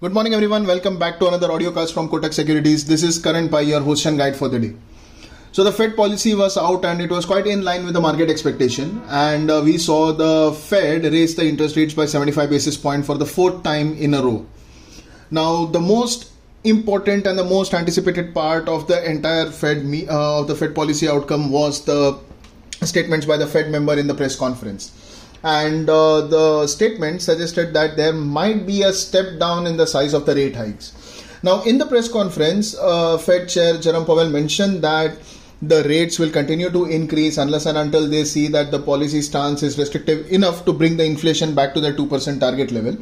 Good morning, everyone. Welcome back to another audio cast from Kotak Securities. This is Karan Pai, your host and guide for the day. So the Fed policy was out and it was quite in line with the market expectation. And uh, we saw the Fed raise the interest rates by 75 basis point for the fourth time in a row. Now, the most important and the most anticipated part of the entire Fed uh, of the Fed policy outcome was the statements by the Fed member in the press conference and uh, the statement suggested that there might be a step down in the size of the rate hikes. Now, in the press conference, uh, Fed Chair Jerome Powell mentioned that the rates will continue to increase unless and until they see that the policy stance is restrictive enough to bring the inflation back to the 2% target level.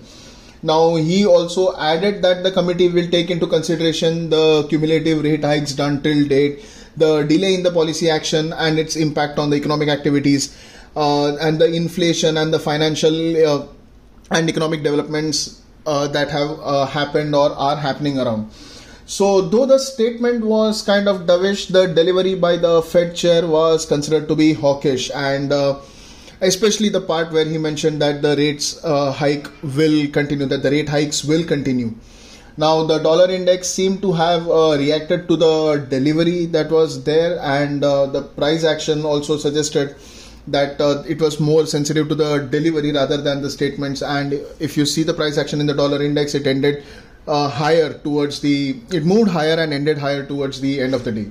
Now, he also added that the committee will take into consideration the cumulative rate hikes done till date, the delay in the policy action, and its impact on the economic activities and the inflation and the financial uh, and economic developments uh, that have happened or are happening around. So, though the statement was kind of dovish, the delivery by the Fed chair was considered to be hawkish, and uh, especially the part where he mentioned that the rates uh, hike will continue, that the rate hikes will continue. Now, the dollar index seemed to have uh, reacted to the delivery that was there, and the price action also suggested that uh, it was more sensitive to the delivery rather than the statements. And if you see the price action in the dollar index, it ended uh, higher towards the, it moved higher and ended higher towards the end of the day.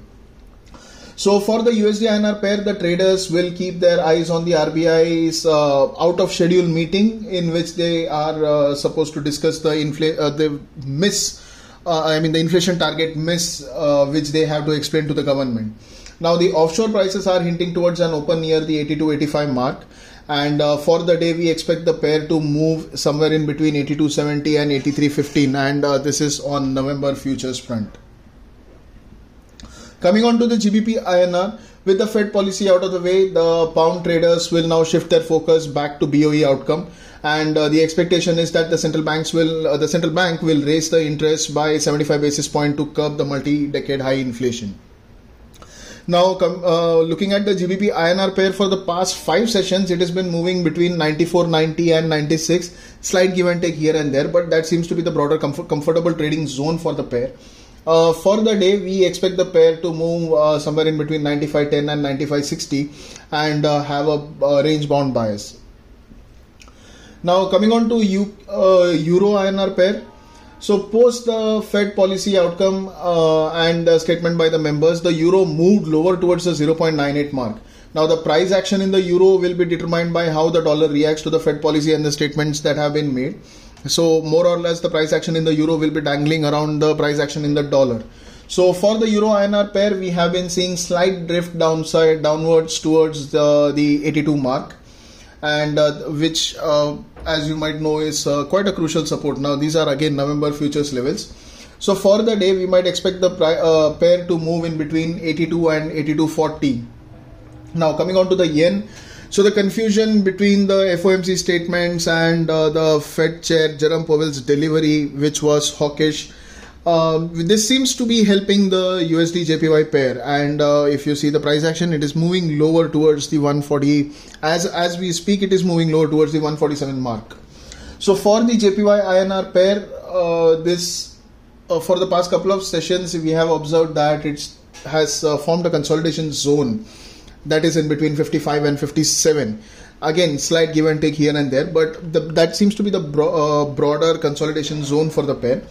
So for the USD INR pair, the traders will keep their eyes on the RBI's uh, out of schedule meeting in which they are uh, supposed to discuss the infl- uh, the miss, uh, I mean the inflation target miss, uh, which they have to explain to the government. Now the offshore prices are hinting towards an open near the 82.85 mark and uh, for the day we expect the pair to move somewhere in between 82.70 and 83.15 and uh, this is on November futures front. Coming on to the GBP INR, with the Fed policy out of the way, the pound traders will now shift their focus back to BOE outcome, and uh, the expectation is that the central banks will, uh, the central bank will raise the interest by 75 basis point to curb the multi-decade high inflation. Now, uh, looking at the GBP INR pair for the past five sessions, it has been moving between 94.90 and 96, slight give and take here and there, but that seems to be the broader comfort, comfortable trading zone for the pair. Uh, for the day, we expect the pair to move uh, somewhere in between 95.10 and 95.60 and uh, have a, a range bound bias. Now, coming on to U, uh, Euro INR pair. So, post the Fed policy outcome uh, and the statement by the members, the euro moved lower towards the 0.98 mark. Now, the price action in the euro will be determined by how the dollar reacts to the Fed policy and the statements that have been made. So, more or less, the price action in the euro will be dangling around the price action in the dollar. So, for the euro INR pair, we have been seeing slight drift downside downwards towards the, the 82 mark and uh, which, uh, as you might know, is uh, quite a crucial support. Now, these are again November futures levels. So, for the day, we might expect the pri- pair to move in between 82 and 82.40. Now, coming on to the yen. So the confusion between the FOMC statements and uh, the Fed chair Jerome Powell's delivery, which was hawkish, um, this seems to be helping the USD JPY pair, and uh, if you see the price action, it is moving lower towards the 140. As as we speak, it is moving lower towards the 147 mark. So for the JPY INR pair, uh, this uh, for the past couple of sessions, we have observed that it has uh, formed a consolidation zone that is in between 55 and 57 again slight give and take here and there but the, that seems to be the bro- uh, broader consolidation zone for the pair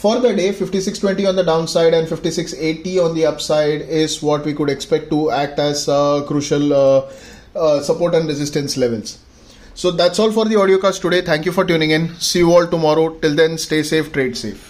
for the day, 5620 on the downside and 5680 on the upside is what we could expect to act as uh, crucial uh, uh, support and resistance levels. So that's all for the audio cast today. Thank you for tuning in. See you all tomorrow. Till then, stay safe, trade safe.